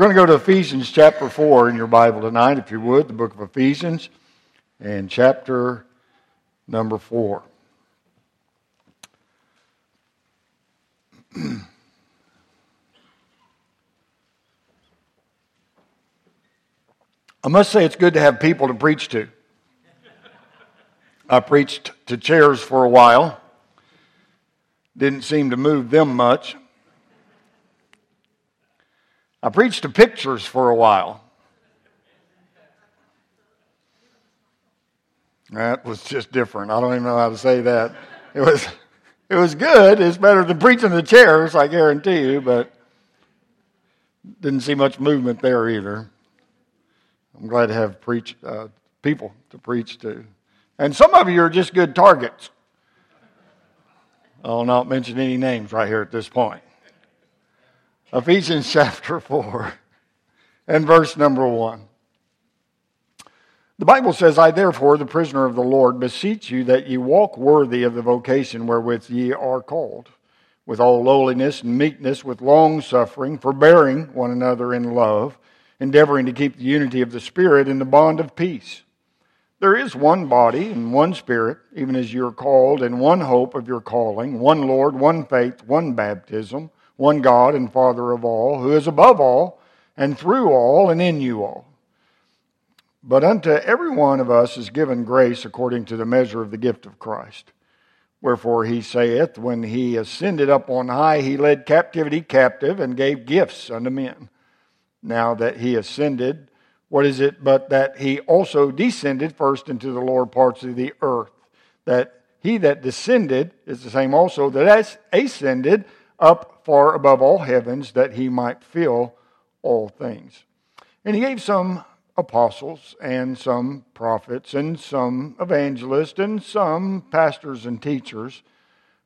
We're going to go to Ephesians chapter 4 in your Bible tonight, if you would, the book of Ephesians, and chapter number 4. I must say it's good to have people to preach to. I preached to chairs for a while. Didn't seem to move them much. I preached to pictures for a while. That was just different. I don't even know how to say that. It was, it was good. It's better than preaching to chairs, I guarantee you, but didn't see much movement there either. I'm glad to have preach, uh, people to preach to. And some of you are just good targets. I'll not mention any names right here at this point. Ephesians chapter 4 and verse number 1. The Bible says, I therefore, the prisoner of the Lord, beseech you that ye walk worthy of the vocation wherewith ye are called, with all lowliness and meekness, with long suffering, forbearing one another in love, endeavoring to keep the unity of the Spirit in the bond of peace. There is one body and one Spirit, even as you are called, and one hope of your calling, one Lord, one faith, one baptism one God and Father of all, who is above all, and through all, and in you all. But unto every one of us is given grace according to the measure of the gift of Christ. Wherefore he saith, When he ascended up on high, he led captivity captive and gave gifts unto men. Now that he ascended, what is it but that he also descended first into the lower parts of the earth? That he that descended is the same also that ascended up far above all heavens that he might fill all things. And he gave some apostles and some prophets and some evangelists and some pastors and teachers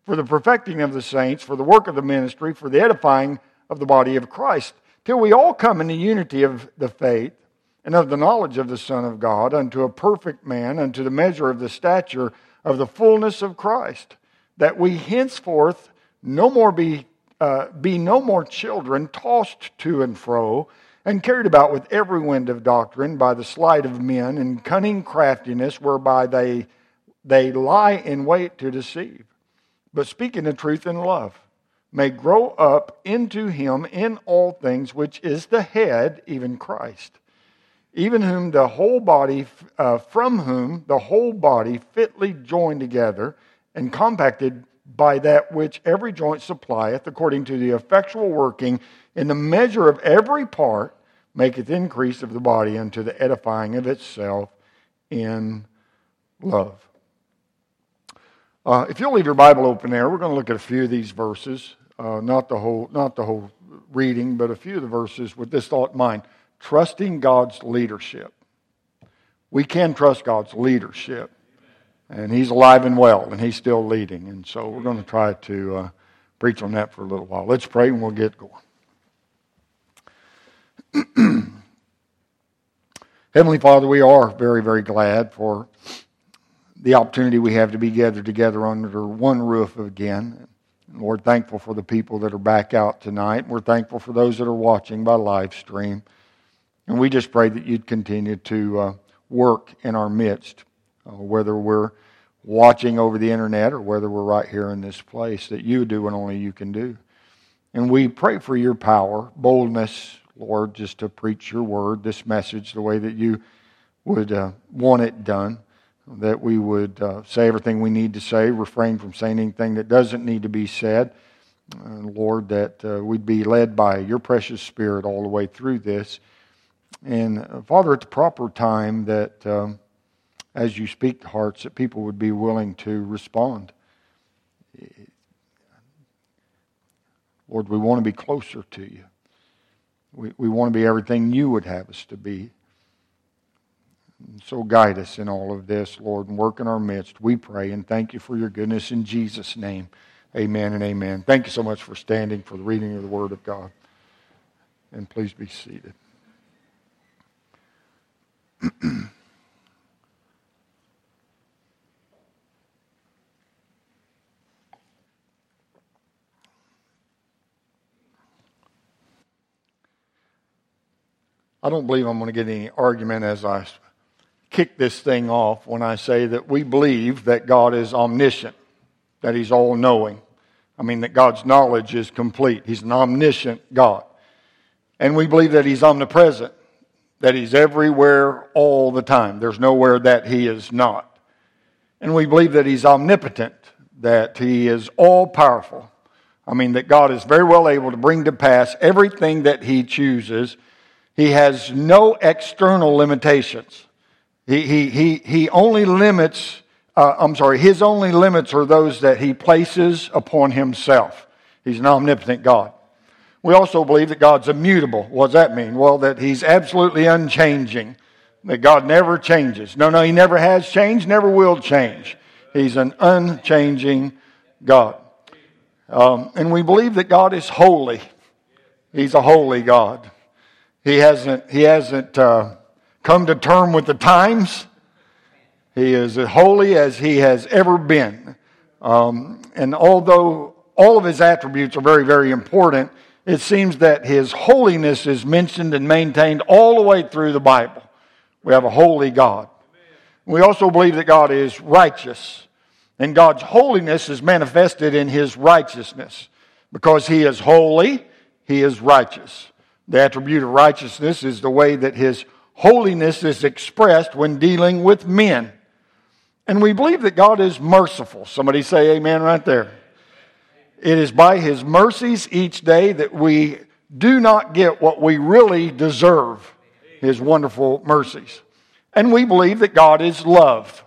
for the perfecting of the saints, for the work of the ministry, for the edifying of the body of Christ, till we all come in the unity of the faith and of the knowledge of the Son of God, unto a perfect man, unto the measure of the stature of the fullness of Christ, that we henceforth no more be, uh, be no more children tossed to and fro and carried about with every wind of doctrine by the sleight of men and cunning craftiness whereby they, they lie in wait to deceive. But speaking the truth in love, may grow up into him in all things, which is the head, even Christ, even whom the whole body, uh, from whom the whole body fitly joined together and compacted by that which every joint supplieth, according to the effectual working in the measure of every part, maketh increase of the body unto the edifying of itself in love. Uh, if you'll leave your Bible open there, we're going to look at a few of these verses, uh, not the whole, not the whole reading, but a few of the verses with this thought in mind: trusting God's leadership. We can trust God's leadership. And he's alive and well, and he's still leading. And so we're going to try to uh, preach on that for a little while. Let's pray and we'll get going. Heavenly Father, we are very, very glad for the opportunity we have to be gathered together under one roof again. Lord, thankful for the people that are back out tonight. We're thankful for those that are watching by live stream. And we just pray that you'd continue to uh, work in our midst uh, whether we're watching over the internet or whether we're right here in this place, that you do what only you can do. And we pray for your power, boldness, Lord, just to preach your word, this message, the way that you would uh, want it done, that we would uh, say everything we need to say, refrain from saying anything that doesn't need to be said. Uh, Lord, that uh, we'd be led by your precious Spirit all the way through this. And uh, Father, at the proper time, that um, as you speak to hearts, that people would be willing to respond. Lord, we want to be closer to you. We, we want to be everything you would have us to be. So guide us in all of this, Lord, and work in our midst. We pray and thank you for your goodness in Jesus' name. Amen and amen. Thank you so much for standing for the reading of the Word of God. And please be seated. I don't believe I'm going to get any argument as I kick this thing off when I say that we believe that God is omniscient, that He's all knowing. I mean, that God's knowledge is complete. He's an omniscient God. And we believe that He's omnipresent, that He's everywhere all the time. There's nowhere that He is not. And we believe that He's omnipotent, that He is all powerful. I mean, that God is very well able to bring to pass everything that He chooses. He has no external limitations. He, he, he, he only limits, uh, I'm sorry, His only limits are those that He places upon Himself. He's an omnipotent God. We also believe that God's immutable. What does that mean? Well, that He's absolutely unchanging, that God never changes. No, no, He never has changed, never will change. He's an unchanging God. Um, and we believe that God is holy. He's a holy God. He hasn't, he hasn't uh, come to term with the times. He is as holy as he has ever been. Um, and although all of his attributes are very, very important, it seems that his holiness is mentioned and maintained all the way through the Bible. We have a holy God. We also believe that God is righteous. And God's holiness is manifested in his righteousness. Because he is holy, he is righteous. The attribute of righteousness is the way that his holiness is expressed when dealing with men. And we believe that God is merciful. Somebody say amen right there. It is by his mercies each day that we do not get what we really deserve, his wonderful mercies. And we believe that God is love.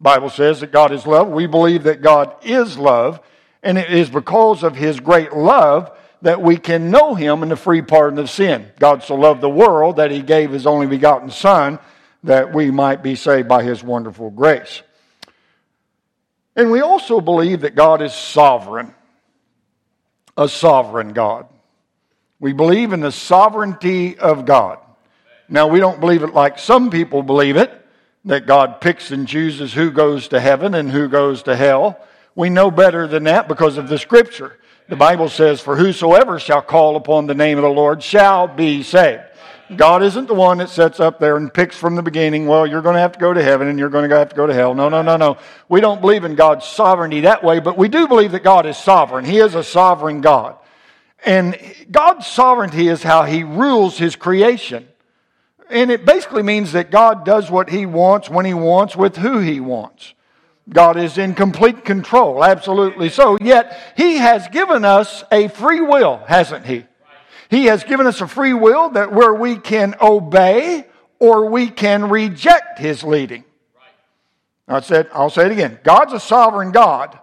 Bible says that God is love. We believe that God is love, and it is because of his great love that we can know him in the free pardon of sin. God so loved the world that he gave his only begotten Son that we might be saved by his wonderful grace. And we also believe that God is sovereign, a sovereign God. We believe in the sovereignty of God. Now, we don't believe it like some people believe it, that God picks and chooses who goes to heaven and who goes to hell. We know better than that because of the scripture. The Bible says, For whosoever shall call upon the name of the Lord shall be saved. God isn't the one that sets up there and picks from the beginning, well, you're going to have to go to heaven and you're going to have to go to hell. No, no, no, no. We don't believe in God's sovereignty that way, but we do believe that God is sovereign. He is a sovereign God. And God's sovereignty is how He rules His creation. And it basically means that God does what He wants, when He wants, with who He wants. God is in complete control, absolutely so. Yet, He has given us a free will, hasn't He? He has given us a free will that where we can obey or we can reject His leading. I said, I'll say it again. God's a sovereign God,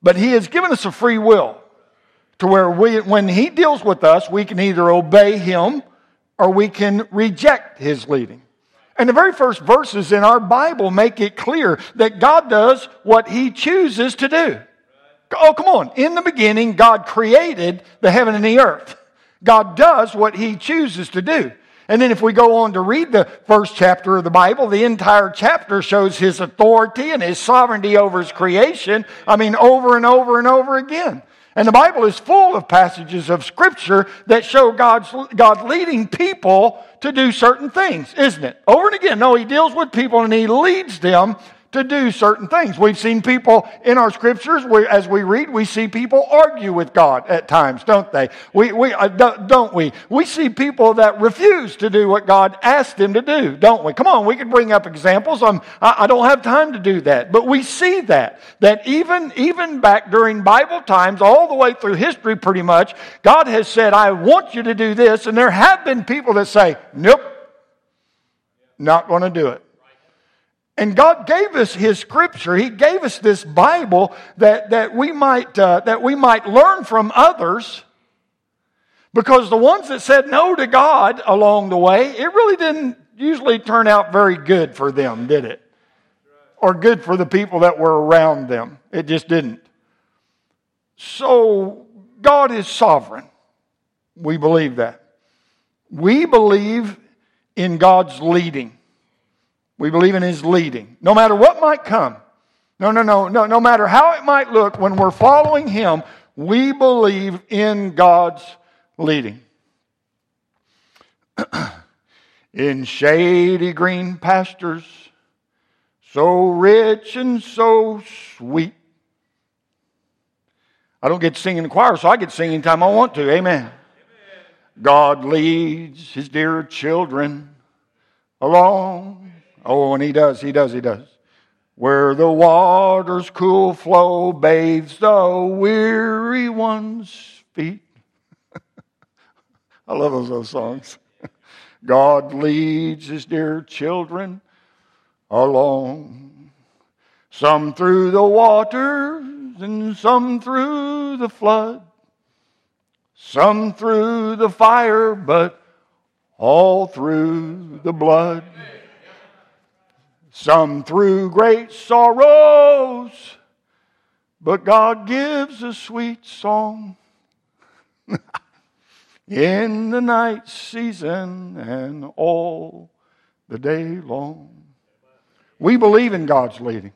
but He has given us a free will to where we, when He deals with us, we can either obey Him or we can reject His leading. And the very first verses in our Bible make it clear that God does what He chooses to do. Oh, come on. In the beginning, God created the heaven and the earth. God does what He chooses to do. And then if we go on to read the first chapter of the Bible, the entire chapter shows His authority and His sovereignty over His creation. I mean, over and over and over again. And the Bible is full of passages of Scripture that show God's, God leading people to do certain things, isn't it? Over and again. No, He deals with people and He leads them to do certain things. We've seen people in our scriptures, we, as we read, we see people argue with God at times, don't they? We, we, uh, don't we? We see people that refuse to do what God asked them to do, don't we? Come on, we could bring up examples. I'm, I, I don't have time to do that. But we see that, that even, even back during Bible times, all the way through history pretty much, God has said, I want you to do this. And there have been people that say, nope, not going to do it. And God gave us His Scripture. He gave us this Bible that, that, we, might, uh, that we might learn from others. Because the ones that said no to God along the way, it really didn't usually turn out very good for them, did it? Or good for the people that were around them. It just didn't. So, God is sovereign. We believe that. We believe in God's leading. We believe in His leading. No matter what might come, no, no, no, no, no matter how it might look, when we're following Him, we believe in God's leading. in shady green pastures, so rich and so sweet. I don't get to sing in the choir, so I get to sing anytime I want to. Amen. Amen. God leads his dear children along. Oh, and he does, he does, he does. Where the water's cool flow bathes the weary one's feet. I love those, those songs. God leads his dear children along. Some through the waters and some through the flood. Some through the fire, but all through the blood. Some through great sorrows, but God gives a sweet song. in the night season and all the day long. We believe in God's leading.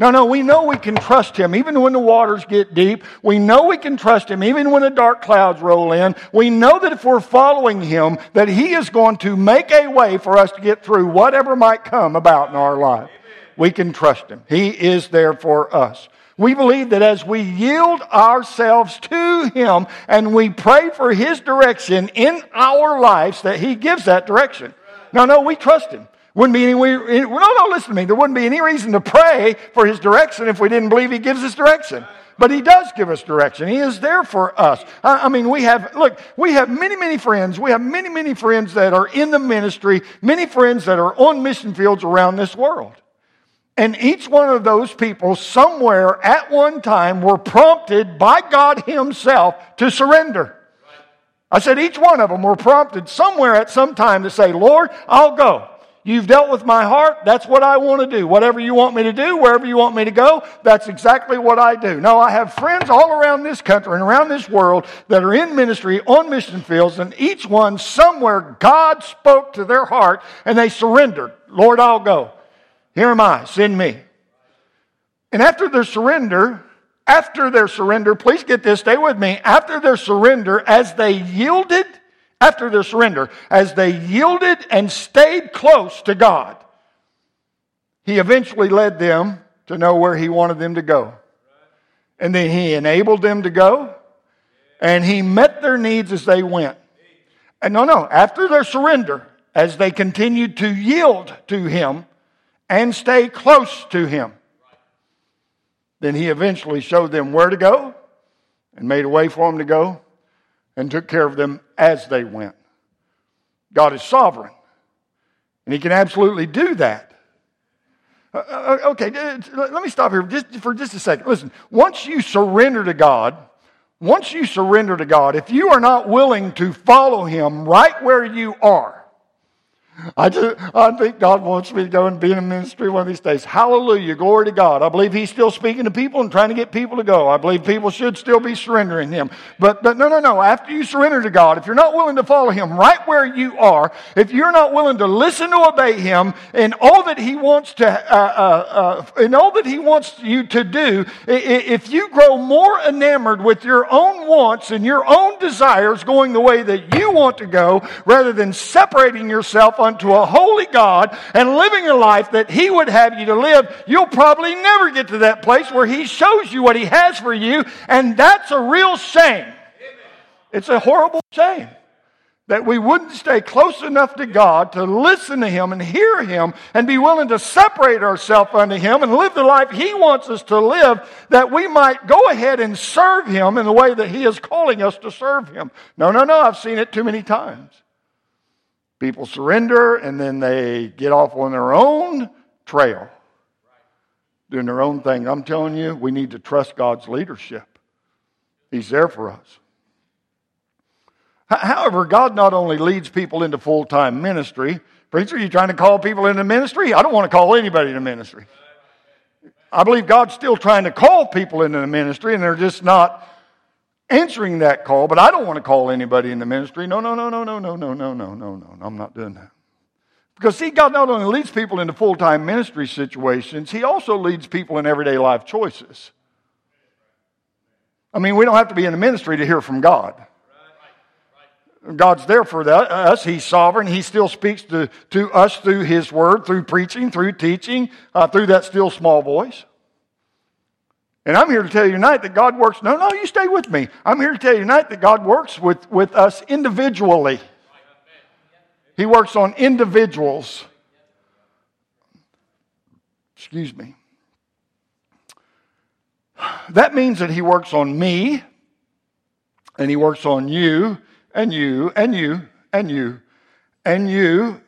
No, no, we know we can trust Him even when the waters get deep. We know we can trust Him even when the dark clouds roll in. We know that if we're following Him, that He is going to make a way for us to get through whatever might come about in our life. We can trust Him. He is there for us. We believe that as we yield ourselves to Him and we pray for His direction in our lives, that He gives that direction. No, no, we trust Him. Wouldn't be any, no, no, listen to me. There wouldn't be any reason to pray for His direction if we didn't believe He gives us direction. But He does give us direction. He is there for us. I mean, we have, look, we have many, many friends. We have many, many friends that are in the ministry, many friends that are on mission fields around this world. And each one of those people, somewhere at one time, were prompted by God Himself to surrender. I said each one of them were prompted somewhere at some time to say, Lord, I'll go. You've dealt with my heart. That's what I want to do. Whatever you want me to do, wherever you want me to go, that's exactly what I do. No, I have friends all around this country and around this world that are in ministry on mission fields, and each one somewhere God spoke to their heart and they surrendered. Lord, I'll go. Here am I, send me. And after their surrender, after their surrender, please get this, stay with me. After their surrender, as they yielded, after their surrender, as they yielded and stayed close to God, He eventually led them to know where He wanted them to go. And then He enabled them to go, and He met their needs as they went. And no, no, after their surrender, as they continued to yield to Him, and stay close to him. Then he eventually showed them where to go and made a way for them to go and took care of them as they went. God is sovereign, and he can absolutely do that. Uh, uh okay, uh, let me stop here just for just a second. Listen, once you surrender to God, once you surrender to God, if you are not willing to follow him right where you are, I, just, I think God wants me to go and be in a ministry one of these days. Hallelujah. Glory to God. I believe He's still speaking to people and trying to get people to go. I believe people should still be surrendering Him. But, but no, no, no. After you surrender to God, if you're not willing to follow Him right where you are, if you're not willing to listen to obey Him in all that He wants to, uh, uh, uh, in all that He wants you to do, if you grow more enamored with your own wants and your own desires going the way that you want to go, rather than separating yourself unto a holy God and living a life that He would have you to live, you'll probably never get to that place where He shows you what He has for you, and that's a real shame. It's a horrible shame that we wouldn't stay close enough to God to listen to Him and hear Him and be willing to separate ourselves unto Him and live the life He wants us to live, that we might go ahead and serve Him in the way that He is calling us to serve Him. No, no, no, I've seen it too many times. People surrender and then they get off on their own trail, doing their own thing. I'm telling you, we need to trust God's leadership. He's there for us. However, God not only leads people into full time ministry, preacher, you trying to call people into ministry? I don't want to call anybody into ministry. I believe God's still trying to call people into the ministry, and they're just not answering that call, but I don't want to call anybody in the ministry. No, no, no, no, no, no, no, no, no, no, no. No. I'm not doing that. Because, see, God not only leads people into full time ministry situations, He also leads people in everyday life choices. I mean, we don't have to be in the ministry to hear from God. God's there for us. He's sovereign. He still speaks to, to us through His Word, through preaching, through teaching, uh, through that still small voice. And I'm here to tell you tonight that God works. No, no, you stay with me. I'm here to tell you tonight that God works with, with us individually. He works on individuals. Excuse me. That means that He works on me, and He works on you, and you, and you, and you, and you,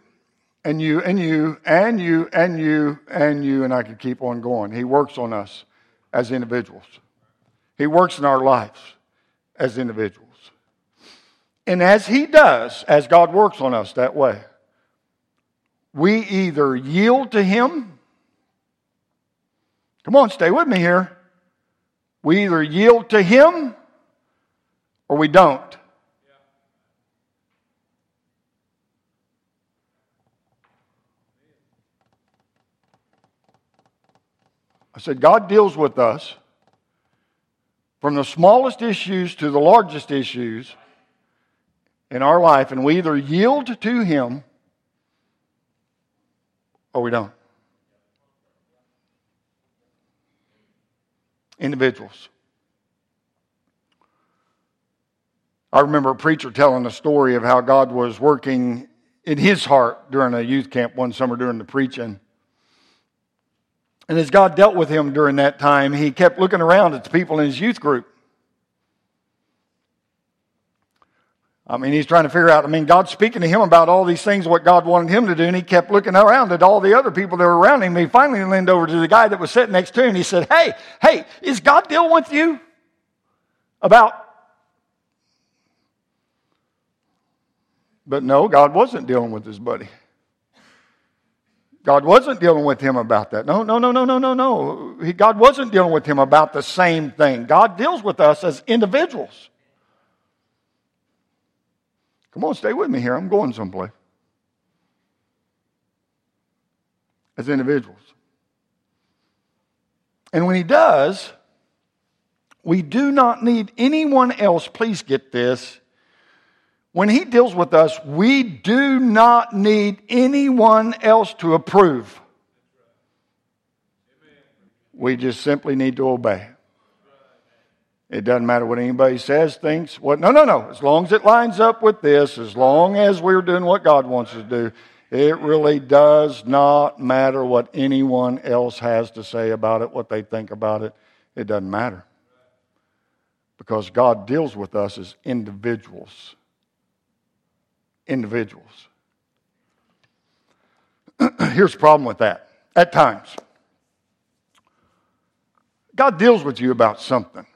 and you, and you, and you, and you, and you, and I could keep on going. He works on us as individuals. He works in our lives as individuals. And as He does, as God works on us that way, we either yield to Him. Come on, stay with me here. We either yield to Him or we don't. I said, God deals with us from the smallest issues to the largest issues in our life, and we either yield to Him or we don't. Individuals. I remember a preacher telling a story of how God was working in his heart during a youth camp one summer during the preaching. And as God dealt with him during that time, he kept looking around at the people in his youth group. I mean, he's trying to figure out, I mean, God's speaking to him about all these things, what God wanted him to do, and he kept looking around at all the other people that were around him. He finally leaned over to the guy that was sitting next to him, and he said, Hey, hey, is God dealing with you about. But no, God wasn't dealing with his buddy. God wasn't dealing with him about that. No, no, no, no, no, no, no. God wasn't dealing with him about the same thing. God deals with us as individuals. Come on, stay with me here. I'm going someplace. As individuals. And when he does, we do not need anyone else, please get this, when he deals with us, we do not need anyone else to approve. We just simply need to obey. It doesn't matter what anybody says, thinks, what. No, no, no. As long as it lines up with this, as long as we're doing what God wants us to do, it really does not matter what anyone else has to say about it, what they think about it. It doesn't matter. Because God deals with us as individuals individuals. Here's the problem with that. At times, God deals with you about something.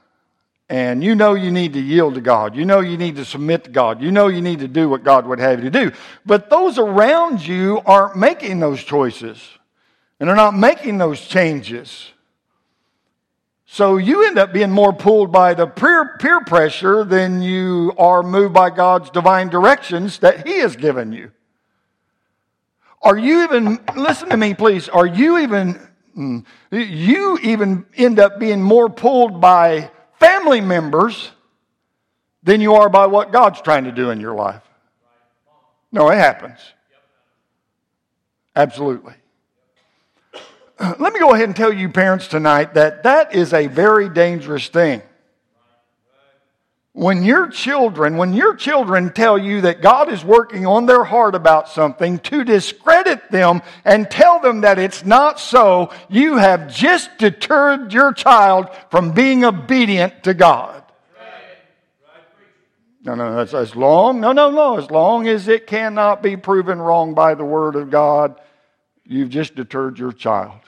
And you know you need to yield to God. You know you need to submit to God. You know you need to do what God would have you to do. But those around you aren't making those choices. And they're not making those changes. So you end up being more pulled by the peer, peer pressure than you are moved by God's divine directions that He has given you. Are you even, listen to me please, are you even, hmm, you even end up being more pulled by family members than you are by what God's trying to do in your life? No, it happens. Absolutely. let me go ahead and tell you, parents, tonight that that is a very dangerous thing. When your children, when your children tell you that God is working on their heart about something to discredit them and tell them that it's not so, you have just deterred your child from being obedient to God. No, no, that's long, no, no, no, as long as it cannot be proven wrong by the Word of God, you've just deterred your child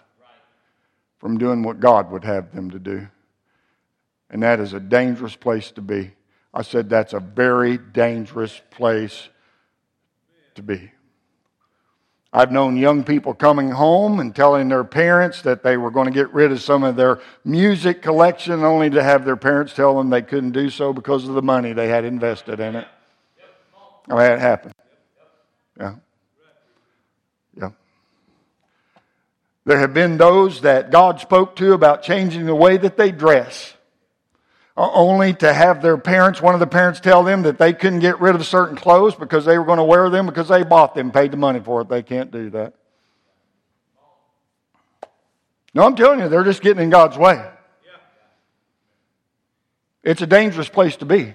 from doing what God would have them to do. And that is a dangerous place to be. I said that's a very dangerous place to be. I've known young people coming home and telling their parents that they were going to get rid of some of their music collection only to have their parents tell them they couldn't do so because of the money they had invested in it. Oh, I had it happen. There have been those that God spoke to about changing the way that they dress. Uh, only to have their parents, one of the parents tell them that they couldn't get rid of certain clothes because they were going to wear them because they bought them, paid the money for it. They can't do that. No, I'm telling you, they're just getting in God's way. It's a dangerous place to be.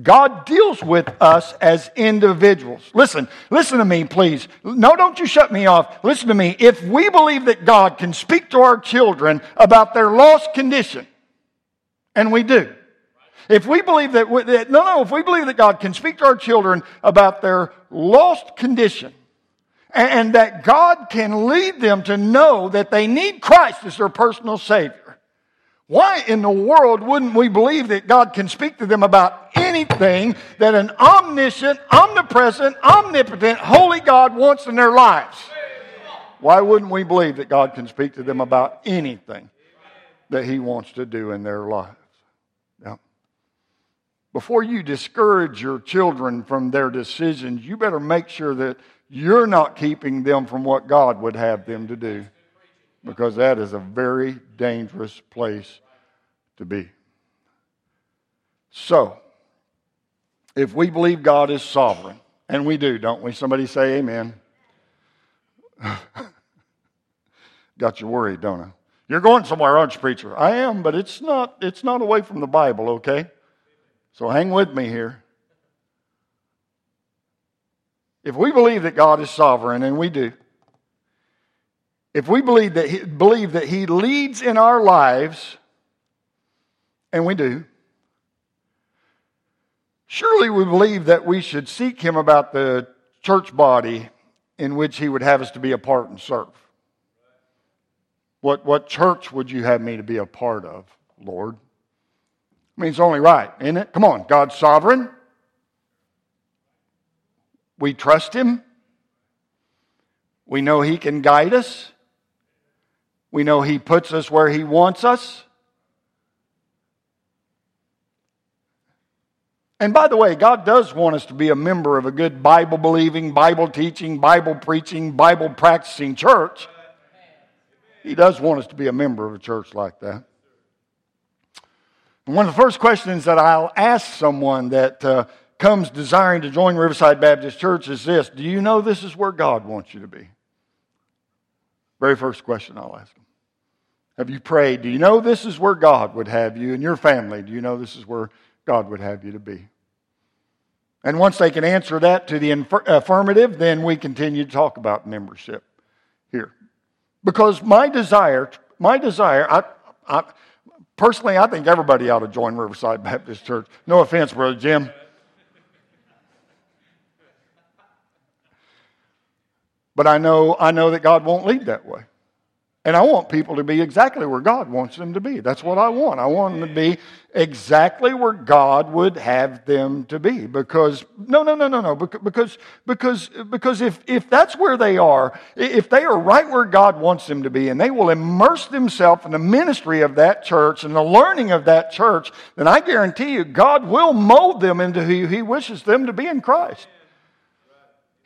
God deals with us as individuals. Listen, listen to me, please. No, don't you shut me off. Listen to me. If we believe that God can speak to our children about their lost condition, and we do. If we believe that, that no, no, if we believe that God can speak to our children about their lost condition, and, and that God can lead them to know that they need Christ as their personal Savior, why in the world wouldn't we believe that God can speak to them about anything that an omniscient, omnipresent, omnipotent, holy God wants in their lives? Why wouldn't we believe that God can speak to them about anything that He wants to do in their lives? Now, Before you discourage your children from their decisions, you better make sure that you're not keeping them from what God would have them to do because that is a very dangerous place to be. So, if we believe God is sovereign, and we do, don't we? Somebody say amen. Got you worried, don't I? You're going somewhere, aren't you, preacher? I am, but it's not, it's not away from the Bible, okay? So hang with me here. If we believe that God is sovereign, and we do, if we believe that he, believe that he leads in our lives, and we do, surely we believe that we should seek him about the church body in which he would have us to be a part and serve. What, what church would you have me to be a part of, Lord? I mean, it's only right, isn't it? Come on, God's sovereign. We trust him. We know he can guide us. We know He puts us where He wants us. And by the way, God does want us to be a member of a good Bible believing, Bible teaching, Bible preaching, Bible practicing church. He does want us to be a member of a church like that. And one of the first questions that I'll ask someone that uh, comes desiring to join Riverside Baptist Church is this Do you know this is where God wants you to be? Very first question I'll ask them. Have you prayed? Do you know this is where God would have you and your family? Do you know this is where God would have you to be? And once they can answer that to the affirmative, then we continue to talk about membership here. Because my desire, my desire, I, I, personally, I think everybody ought to join Riverside Baptist Church. No offense, Brother Jim. But I know, I know that God won't lead that way. And I want people to be exactly where God wants them to be. That's what I want. I want them to be exactly where God would have them to be. Because, no, no, no, no, no. Because, because, because if, if that's where they are, if they are right where God wants them to be, and they will immerse themselves in the ministry of that church and the learning of that church, then I guarantee you, God will mold them into who He wishes them to be in Christ.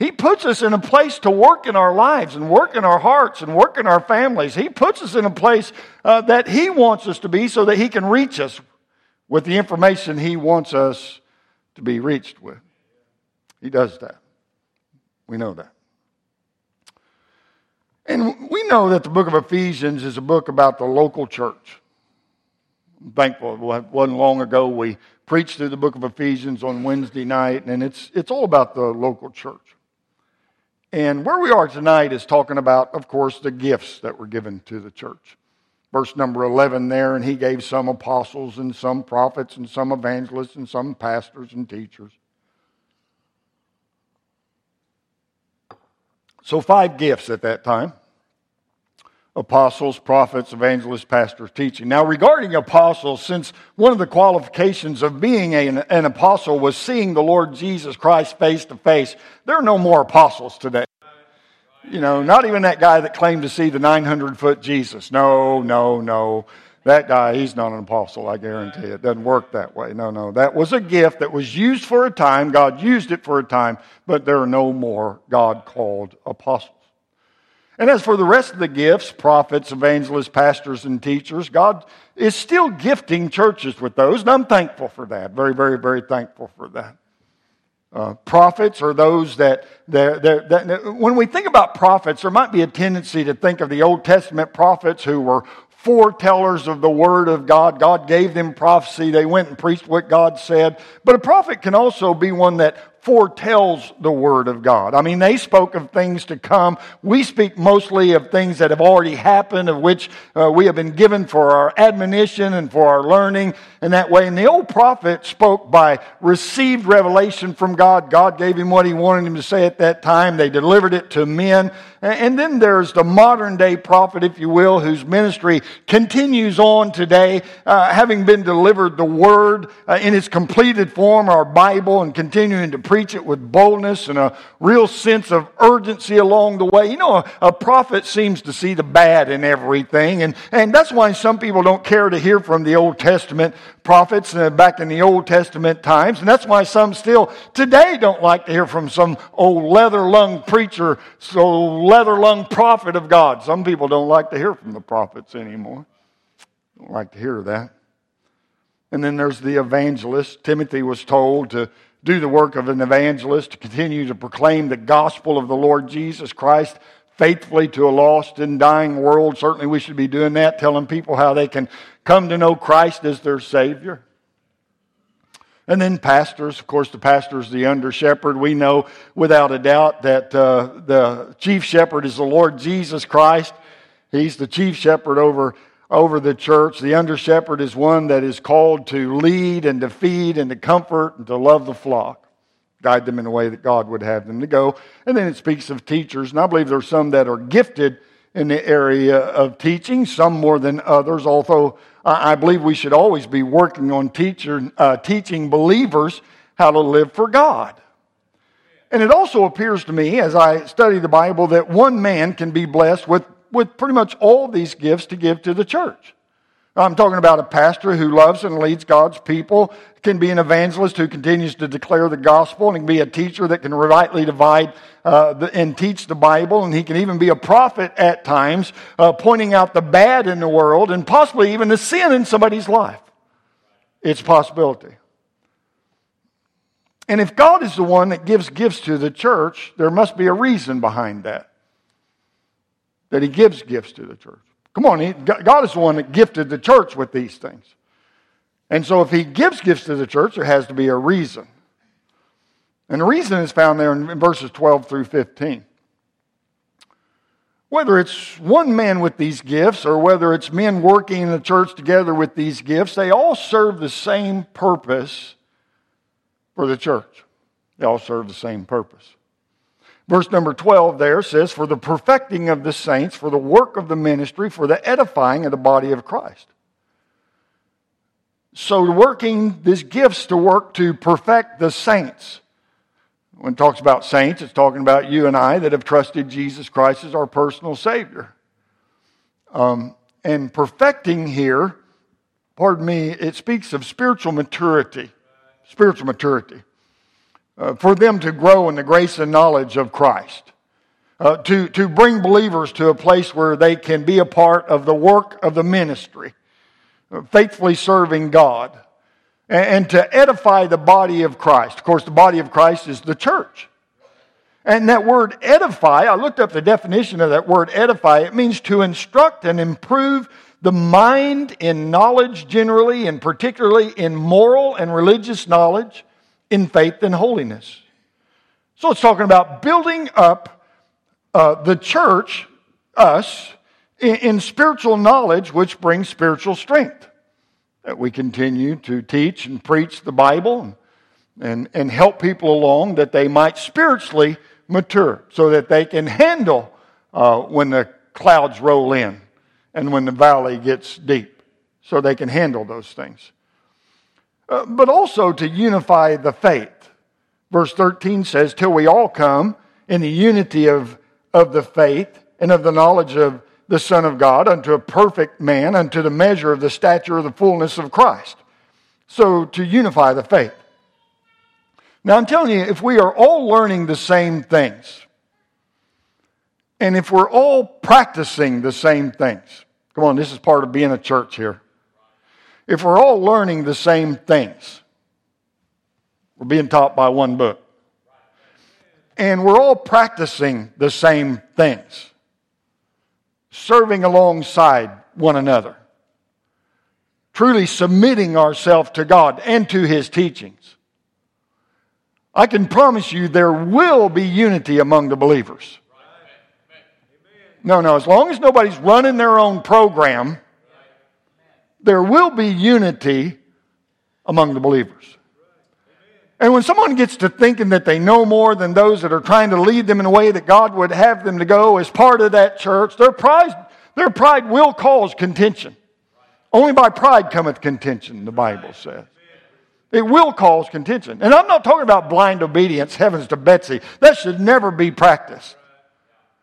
He puts us in a place to work in our lives and work in our hearts and work in our families. He puts us in a place uh, that He wants us to be so that He can reach us with the information He wants us to be reached with. He does that. We know that. And we know that the book of Ephesians is a book about the local church. I'm thankful it wasn't long ago we preached through the book of Ephesians on Wednesday night, and it's, it's all about the local church. And where we are tonight is talking about, of course, the gifts that were given to the church. Verse number 11 there, and he gave some apostles and some prophets and some evangelists and some pastors and teachers. So, five gifts at that time apostles, prophets, evangelists, pastors, teaching. Now, regarding apostles, since one of the qualifications of being an, an, apostle was seeing the Lord Jesus Christ face to face, there are no more apostles today. You know, not even that guy that claimed to see the 900 foot Jesus. No, no, no. That guy, he's not an apostle, I guarantee. It doesn't work that way. No, no. That was a gift that was used for a time. God used it for a time, but there are no more God called apostles. And as for the rest of the gifts, prophets, evangelists, pastors, and teachers, God is still gifting churches with those, and I'm thankful for that. Very, very, very thankful for that. Uh, prophets are those that, that, when we think about prophets, there might be a tendency to think of the Old Testament prophets who were foretellers of the Word of God. God gave them prophecy. They went and preached what God said. But a prophet can also be one that foretells the Word of God. I mean, they spoke of things to come. We speak mostly of things that have already happened, of which uh, we have been given for our admonition and for our learning in that way. And the old prophet spoke by received revelation from God. God gave him what he wanted him to say at that time. They delivered it to men. And then there's the modern day prophet, if you will, whose ministry continues on today, uh, having been delivered the Word uh, in its completed form, our Bible, and continuing to preach it with boldness and a real sense of urgency along the way. You know, a, a prophet seems to see the bad in everything, and, and that's why some people don't care to hear from the Old Testament prophets uh, back in the Old Testament times. And that's why some still today don't like to hear from some old leather lung preacher, so leather lung prophet of God. Some people don't like to hear from the prophets anymore. Don't like to hear that. And then there's the evangelist. Timothy was told to do the work of an evangelist, to continue to proclaim the gospel of the Lord Jesus Christ faithfully to a lost and dying world. Certainly, we should be doing that, telling people how they can come to know Christ as their Savior. And then pastors, of course, the pastor is the under shepherd. We know without a doubt that uh, the chief shepherd is the Lord Jesus Christ. He's the chief shepherd over, over the church. The under shepherd is one that is called to lead and to feed and to comfort and to love the flock, guide them in the way that God would have them to go. And then it speaks of teachers, and I believe there's some that are gifted in the area of teaching, some more than others, although I believe we should always be working on teacher, uh, teaching believers how to live for God. And it also appears to me, as I study the Bible, that one man can be blessed with, with pretty much all these gifts to give to the church. I'm talking about a pastor who loves and leads God's people, can be an evangelist who continues to declare the gospel, and can be a teacher that can rightly divide uh, the, and teach the Bible, and he can even be a prophet at times, uh, pointing out the bad in the world and possibly even the sin in somebody's life. It's possibility. And if God is the one that gives gifts to the church, there must be a reason behind that. That he gives gifts to the church. Come on, God is the one that gifted the church with these things. And so if he gives gifts to the church, there has to be a reason. And the reason is found there in verses 12 through 15. Whether it's one man with these gifts or whether it's men working in the church together with these gifts, they all serve the same purpose for the church. They all serve the same purpose. Verse number 12 there says, For the perfecting of the saints, for the work of the ministry, for the edifying of the body of Christ. So, working these gifts to work to perfect the saints. When it talks about saints, it's talking about you and I that have trusted Jesus Christ as our personal Savior. Um, and perfecting here, pardon me, it speaks of spiritual maturity. Spiritual maturity uh, for them to grow in the grace and knowledge of Christ. Uh, to, to bring believers to a place where they can be a part of the work of the ministry, uh, faithfully serving God, and, and to edify the body of Christ. Of course, the body of Christ is the church. And that word edify, I looked up the definition of that word edify. It means to instruct and improve the mind in knowledge generally, and particularly in moral and religious knowledge, in faith and holiness. So it's talking about building up uh, the church, us, in, in spiritual knowledge, which brings spiritual strength. That we continue to teach and preach the Bible and, and help people along that they might spiritually mature so that they can handle uh, when the clouds roll in and when the valley gets deep, so they can handle those things. Uh, but also to unify the faith. Verse 13 says, Till we all come in the unity of, of the faith and of the knowledge of the Son of God unto a perfect man, unto the measure of the stature of the fullness of Christ. So to unify the faith. Now I'm telling you, if we are all learning the same things, And if we're all practicing the same things, come on, this is part of being a church here. If we're all learning the same things, we're being taught by one book. And we're all practicing the same things, serving alongside one another, truly submitting ourselves to God and to His teachings. I can promise you there will be unity among the believers. No, no, as long as nobody's running their own program, there will be unity among the believers. And when someone gets to thinking that they know more than those that are trying to lead them in a way that God would have them to go as part of that church, their pride, their pride will cause contention. Only by pride cometh contention, the Bible says. It will cause contention. And I'm not talking about blind obedience, heavens to Betsy. That should never be practiced.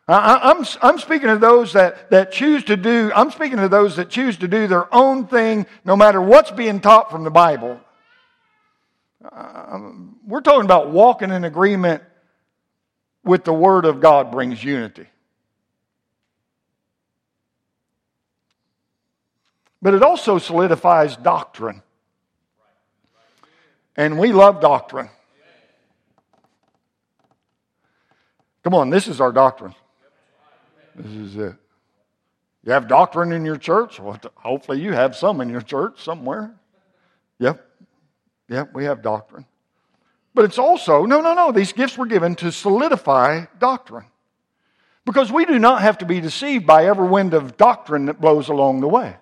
I, am I'm, I'm speaking to those that, that choose to do, I'm speaking to those that choose to do their own thing no matter what's being taught from the Bible. Um, we're talking about walking in agreement with the Word of God brings unity. But it also solidifies doctrine. And we love doctrine. Come on, this is our doctrine. This is it. You have doctrine in your church? Well, hopefully you have some in your church somewhere. Yep. Yep, we have doctrine. But it's also, no, no, no, these gifts were given to solidify doctrine. Because we do not have to be deceived by every wind of doctrine that blows along the way.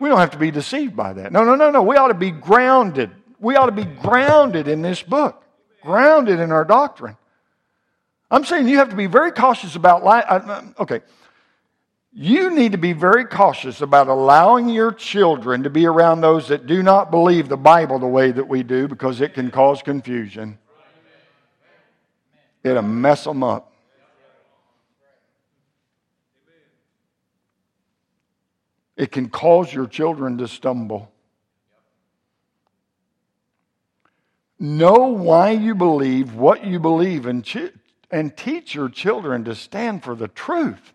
We don't have to be deceived by that. No, no, no, no. We ought to be grounded. We ought to be grounded in this book, grounded in our doctrine. I'm saying you have to be very cautious about life. Uh, okay, you need to be very cautious about allowing your children to be around those that do not believe the Bible the way that we do because it can cause confusion. It'll mess them up. It can cause your children to stumble. Know why you believe what you believe and, and teach your children to stand for the truth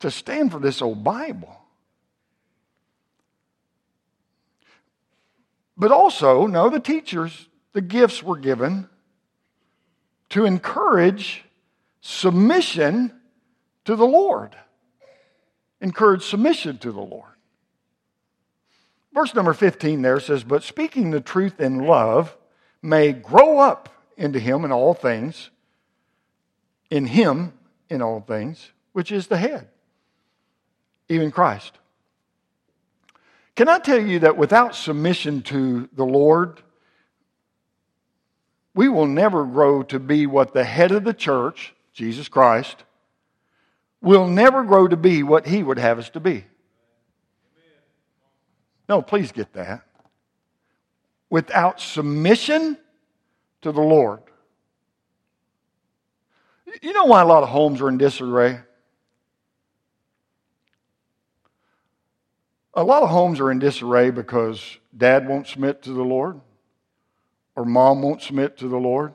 to stand for this old Bible. But also, no, the teachers, the gifts were given to encourage submission to the Lord. Encourage submission to the Lord. Verse number 15 there says, But speaking the truth in love may grow up into him in all things, in him in all things, which is the head even Christ. Can I tell you that without submission to the Lord, we will never grow to be what the head of the church, Jesus Christ, will never grow to be what he would have us to be. No, please get that. Without submission to the Lord. You know why a lot of homes are in disarray? A lot of homes are in disarray because dad won't submit to the Lord, or mom won't submit to the Lord,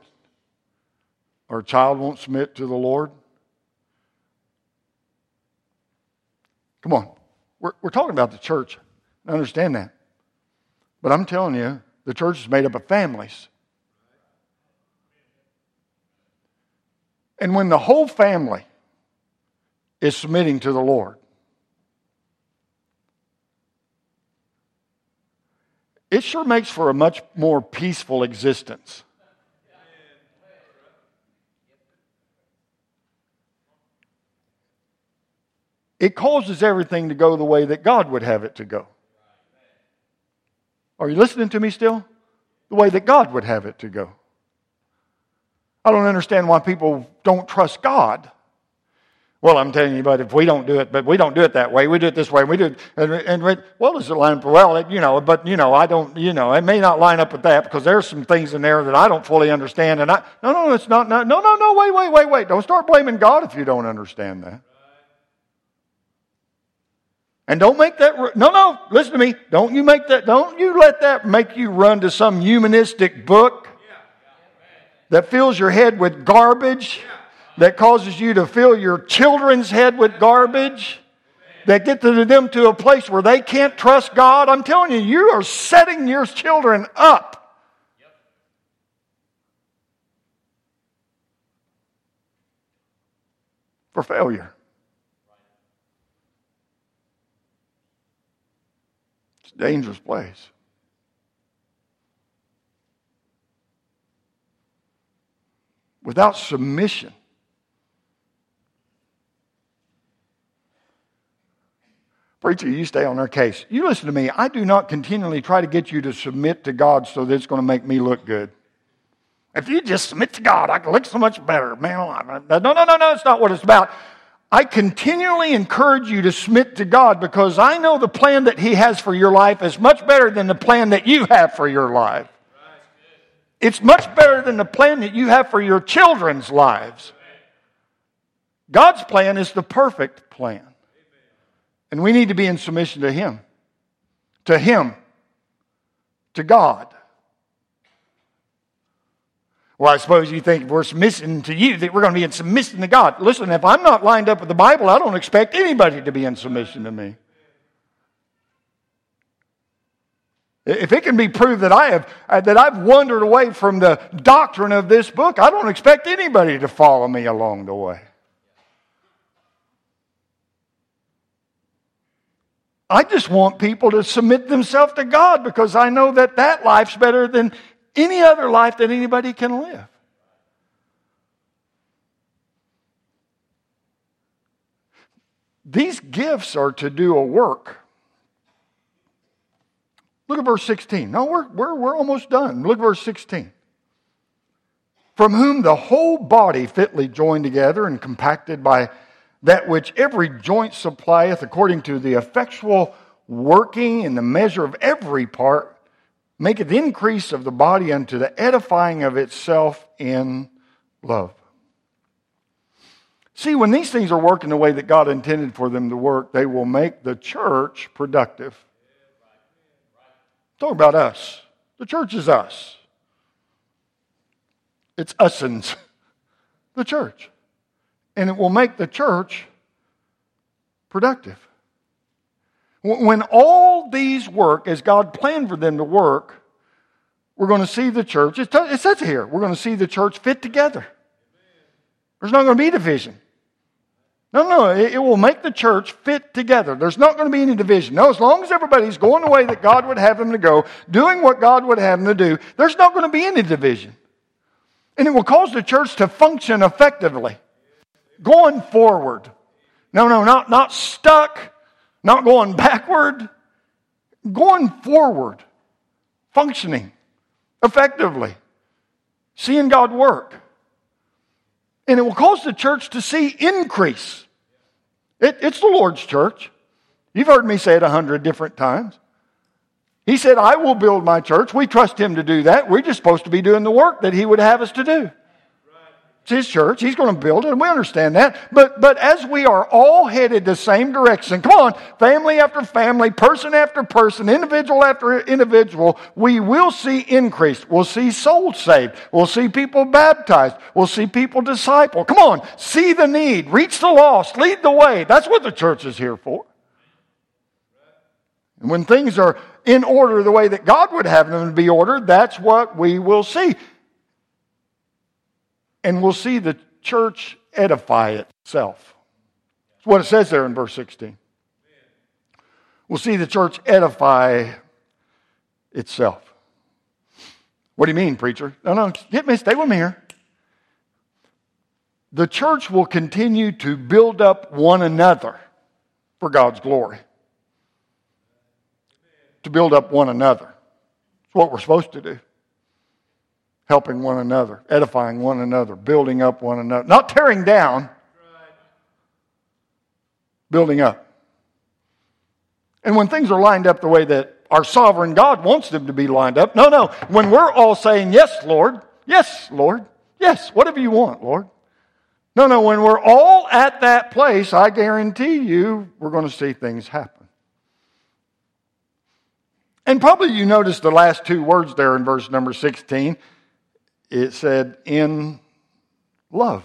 or child won't submit to the Lord. Come on. We're, we're talking about the church. I understand that. But I'm telling you, the church is made up of families. And when the whole family is submitting to the Lord, it sure makes for a much more peaceful existence. It causes everything to go the way that God would have it to go. Are you listening to me still? The way that God would have it to go. I don't understand why people don't trust God. Well, I'm telling you, but if we don't do it, but we don't do it that way. We do it this way. We do it, and, and well, does it line up? Well, it, you know, but you know, I don't, you know, it may not line up with that because there's some things in there that I don't fully understand. And I, no, no, it's not, no, no, no, no, wait, wait, wait, wait. Don't start blaming God if you don't understand that. And don't make that, no, no, listen to me. Don't you make that, don't you let that make you run to some humanistic book that fills your head with garbage that causes you to fill your children's head with garbage, that get them to a place where they can't trust God, I'm telling you, you are setting your children up. For failure. It's a dangerous place. Without submission, Preacher, you stay on their case. You listen to me. I do not continually try to get you to submit to God so that it's going to make me look good. If you just submit to God, I can look so much better. Man, no, no, no, no, it's not what it's about. I continually encourage you to submit to God because I know the plan that He has for your life is much better than the plan that you have for your life. It's much better than the plan that you have for your children's lives. God's plan is the perfect plan. And we need to be in submission to Him, to Him, to God. Well, I suppose you think we're submitting to you, that we're going to be in submission to God. Listen, if I'm not lined up with the Bible, I don't expect anybody to be in submission to me. If it can be proved that I have uh, that I've wandered away from the doctrine of this book, I don't expect anybody to follow me along the way. I just want people to submit themselves to God because I know that that life's better than any other life that anybody can live. These gifts are to do a work. Look at verse 16. No, we're, we're, we're almost done. Look at verse 16. From whom the whole body fitly joined together and compacted by that which every joint supplieth according to the effectual working in the measure of every part, maketh increase of the body unto the edifying of itself in love. See, when these things are working the way that God intended for them to work, they will make the church productive. Talk about us. The church is us. It's usins, the church and it will make the church productive. When all these work as God planned for them to work, we're going to see the church, it says here, we're going to see the church fit together. There's not going to be division. No, no, it, will make the church fit together. There's not going to be any division. No, as long as everybody's going the way that God would have them to go, doing what God would have them to do, there's not going to be any division. And it will cause the church to function effectively going forward. No, no, not, not stuck, not going backward, going forward, functioning effectively, seeing God work. And it will cause the church to see increase. It, it's the Lord's church. You've heard me say it a hundred different times. He said, I will build my church. We trust him to do that. We're just supposed to be doing the work that he would have us to do. It's his church. He's going to build it, and we understand that. But, but as we are all headed the same direction, come on, family after family, person after person, individual after individual, we will see increase. We'll see souls saved. We'll see people baptized. We'll see people disciple. Come on, see the need, reach the lost, lead the way. That's what the church is here for. And when things are in order the way that God would have them to be ordered, that's what we will see. And we'll see the church edify itself. That's what it says there in verse 16. We'll see the church edify itself. What do you mean, preacher? No, no, get me, stay with me here. The church will continue to build up one another for God's glory. To build up one another. It's what we're supposed to do helping one another, edifying one another, building up one another. Not tearing down, building up. And when things are lined up the way that our sovereign God wants them to be lined up, no, no. When we're all saying, Yes, Lord, yes, Lord, yes, whatever you want, Lord. No, no, when we're all at that place, I guarantee you we're going to see things happen. And probably you noticed the last two words there in verse number 16 it said, in love.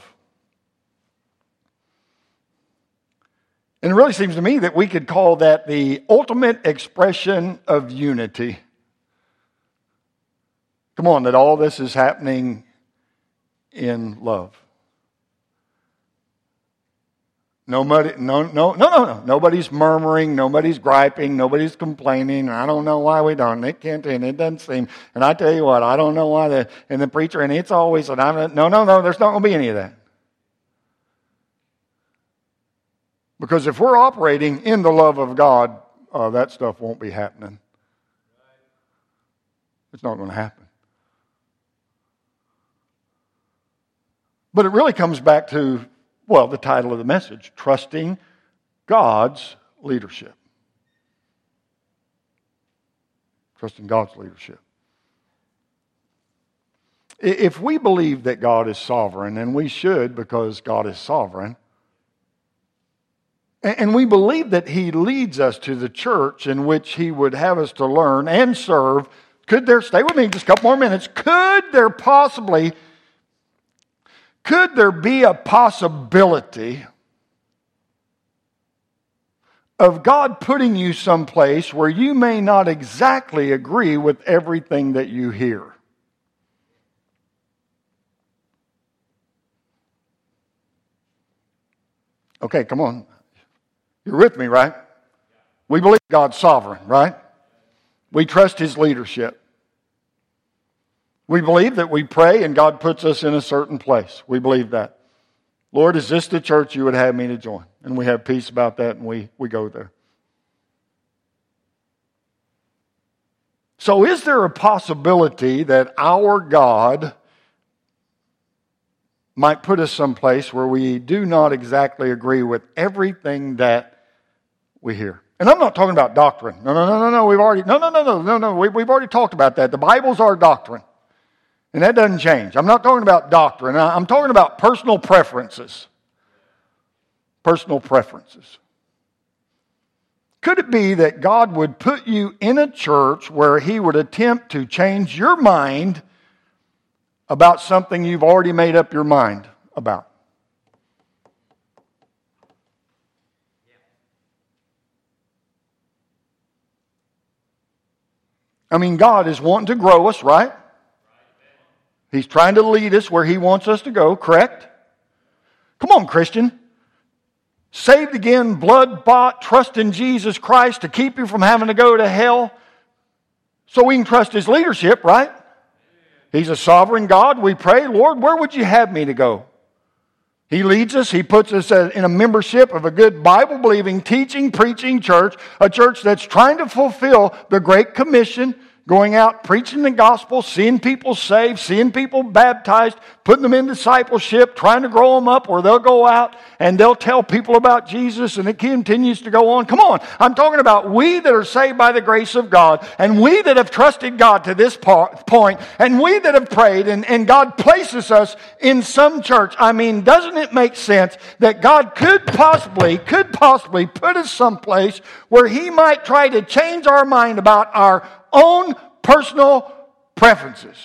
And it really seems to me that we could call that the ultimate expression of unity. Come on, that all this is happening in love. Nobody, no, no, no, no, no. Nobody's murmuring. Nobody's griping. Nobody's complaining. I don't know why we don't. It can't, and it doesn't seem. And I tell you what, I don't know why the, and the preacher, and it's always, and I'm, no, no, no, there's not going to be any of that. Because if we're operating in the love of God, uh, that stuff won't be happening. It's not going to happen. But it really comes back to well, the title of the message Trusting God's Leadership. Trusting God's leadership. If we believe that God is sovereign, and we should because God is sovereign, and we believe that He leads us to the church in which He would have us to learn and serve, could there, stay with me just a couple more minutes, could there possibly could there be a possibility of God putting you someplace where you may not exactly agree with everything that you hear? Okay, come on. You're with me, right? We believe God's sovereign, right? We trust His leadership. We believe that we pray and God puts us in a certain place. We believe that. Lord, is this the church you would have me to join? And we have peace about that and we, we go there. So, is there a possibility that our God might put us someplace where we do not exactly agree with everything that we hear? And I'm not talking about doctrine. No, no, no, no, no. We've already, no, no, no, no, no, no. We, we've already talked about that. The Bible's our doctrine. And that doesn't change. I'm not talking about doctrine, I'm talking about personal preferences. Personal preferences. Could it be that God would put you in a church where He would attempt to change your mind about something you've already made up your mind about? I mean, God is wanting to grow us, right? He's trying to lead us where He wants us to go, correct? Come on, Christian. Saved again, blood bought, trust in Jesus Christ to keep you from having to go to hell so we can trust His leadership, right? He's a sovereign God. We pray, Lord, where would you have me to go? He leads us. He puts us in a membership of a good Bible believing, teaching, preaching church, a church that's trying to fulfill the Great Commission going out preaching the gospel, seeing people saved, seeing people baptized, putting them in discipleship, trying to grow them up where they'll go out and they'll tell people about Jesus and it continues to go on. Come on. I'm talking about we that are saved by the grace of God and we that have trusted God to this point and we that have prayed and, and God places us in some church. I mean, doesn't it make sense that God could possibly, could possibly put us someplace where He might try to change our mind about our own personal preferences.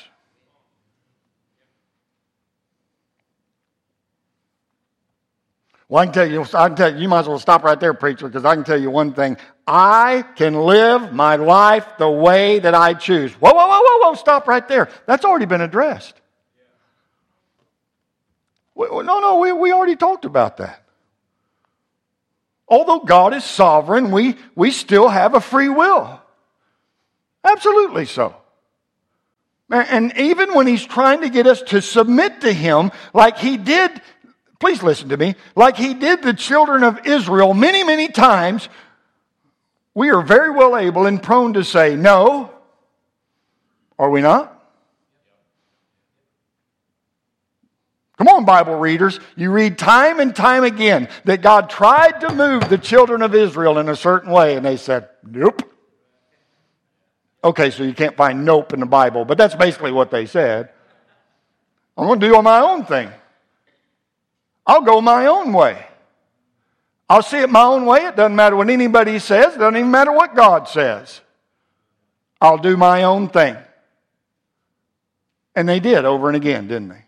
Well, I can tell you, I can tell you, you might as well stop right there, preacher, because I can tell you one thing. I can live my life the way that I choose. Whoa, whoa, whoa, whoa, whoa, stop right there. That's already been addressed. No, no, we, we already talked about that. Although God is sovereign, we, we still have a free will. Absolutely so. And even when he's trying to get us to submit to him, like he did, please listen to me, like he did the children of Israel many, many times, we are very well able and prone to say no. Are we not? Come on, Bible readers. You read time and time again that God tried to move the children of Israel in a certain way, and they said, Nope. Okay, so you can't find nope in the Bible, but that's basically what they said. I'm going to do my own thing. I'll go my own way. I'll see it my own way. It doesn't matter what anybody says. It doesn't even matter what God says. I'll do my own thing. And they did over and again, didn't they?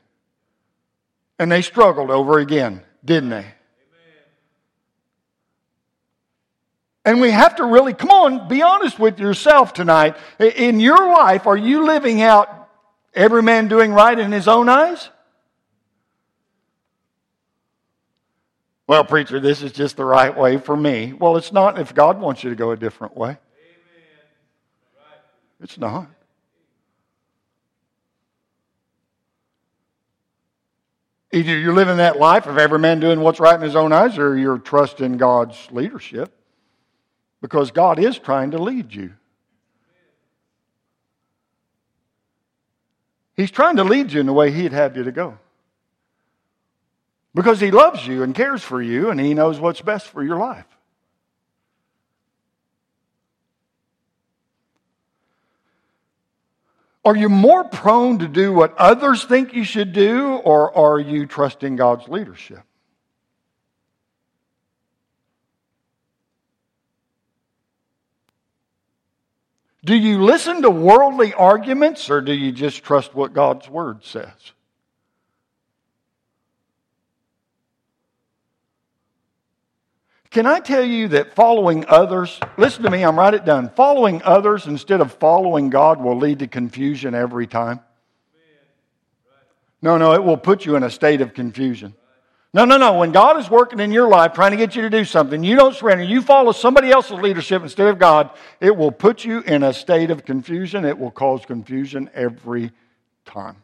And they struggled over again, didn't they? And we have to really, come on, be honest with yourself tonight. In your life, are you living out every man doing right in his own eyes? Well, preacher, this is just the right way for me. Well, it's not if God wants you to go a different way. It's not. Either you're living that life of every man doing what's right in his own eyes, or you're trusting God's leadership because God is trying to lead you. He's trying to lead you in the way He'd have you to go. Because He loves you and cares for you, and He knows what's best for your life. Are you more prone to do what others think you should do, or are you trusting God's leadership? Do you listen to worldly arguments, or do you just trust what God's Word says? Can I tell you that following others, listen to me, I'm write it down. Following others instead of following God will lead to confusion every time. No, no, it will put you in a state of confusion. No, no, no. When God is working in your life trying to get you to do something, you don't surrender, you follow somebody else's leadership instead of God, it will put you in a state of confusion. It will cause confusion every time.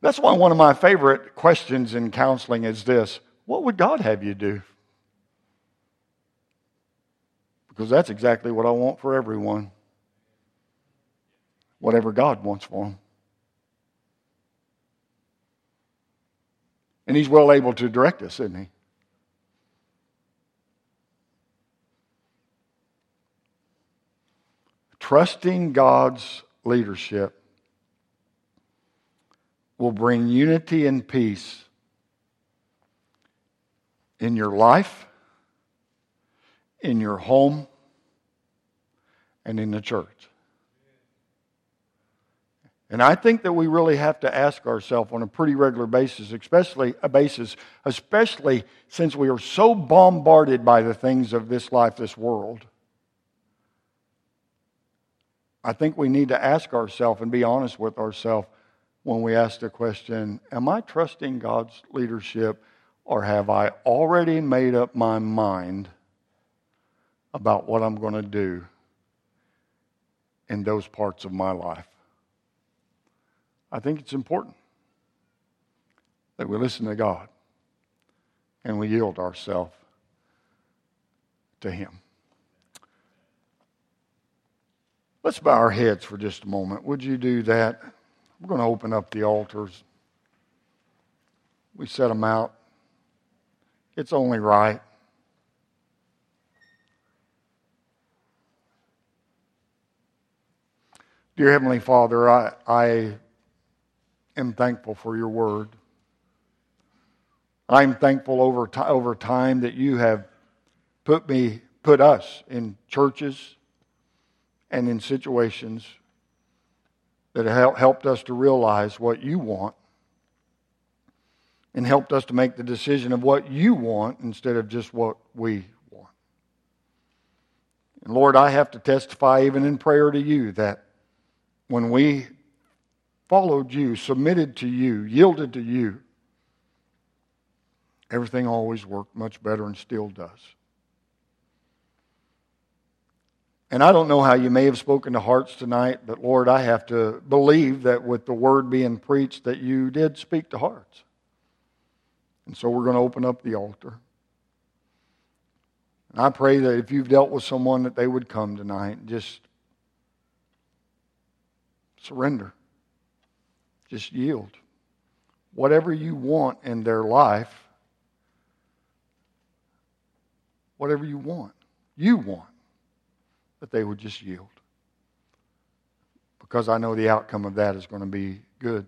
That's why one of my favorite questions in counseling is this What would God have you do? Because that's exactly what I want for everyone. Whatever God wants for them. And He's well able to direct us, isn't He? Trusting God's leadership will bring unity and peace in your life, in your home, and in the church. And I think that we really have to ask ourselves on a pretty regular basis, especially a basis, especially since we are so bombarded by the things of this life, this world. I think we need to ask ourselves and be honest with ourselves when we ask the question Am I trusting God's leadership, or have I already made up my mind about what I'm going to do in those parts of my life? I think it's important that we listen to God and we yield ourselves to Him. Let's bow our heads for just a moment. Would you do that? We're going to open up the altars. We set them out. It's only right. Dear Heavenly Father, I, I am thankful for your word. I'm thankful over, t- over time that you have put me, put us in churches and in situations that have helped us to realize what you want and helped us to make the decision of what you want instead of just what we want. And Lord, I have to testify even in prayer to you that when we followed you, submitted to you, yielded to you, everything always worked much better and still does. And I don't know how you may have spoken to hearts tonight, but Lord, I have to believe that with the word being preached, that you did speak to hearts. And so we're going to open up the altar. And I pray that if you've dealt with someone, that they would come tonight and just surrender, just yield. Whatever you want in their life, whatever you want, you want that they would just yield. Because I know the outcome of that is going to be good.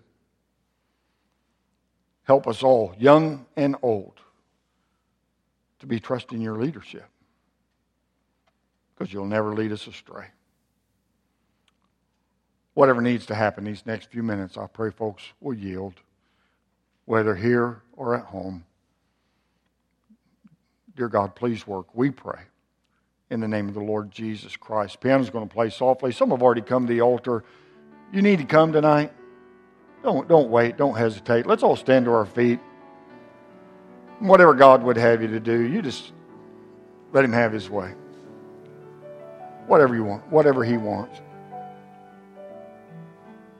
Help us all, young and old, to be trusting your leadership. Because you'll never lead us astray. Whatever needs to happen these next few minutes, I pray folks will yield. whether here or at home. Dear God, please work. We pray in the name of the Lord Jesus Christ. Piano's going to play softly. Some have already come to the altar. You need to come tonight. Don't, don't wait. Don't hesitate. Let's all stand to our feet. Whatever God would have you to do, you just let Him have His way. Whatever you want, whatever He wants.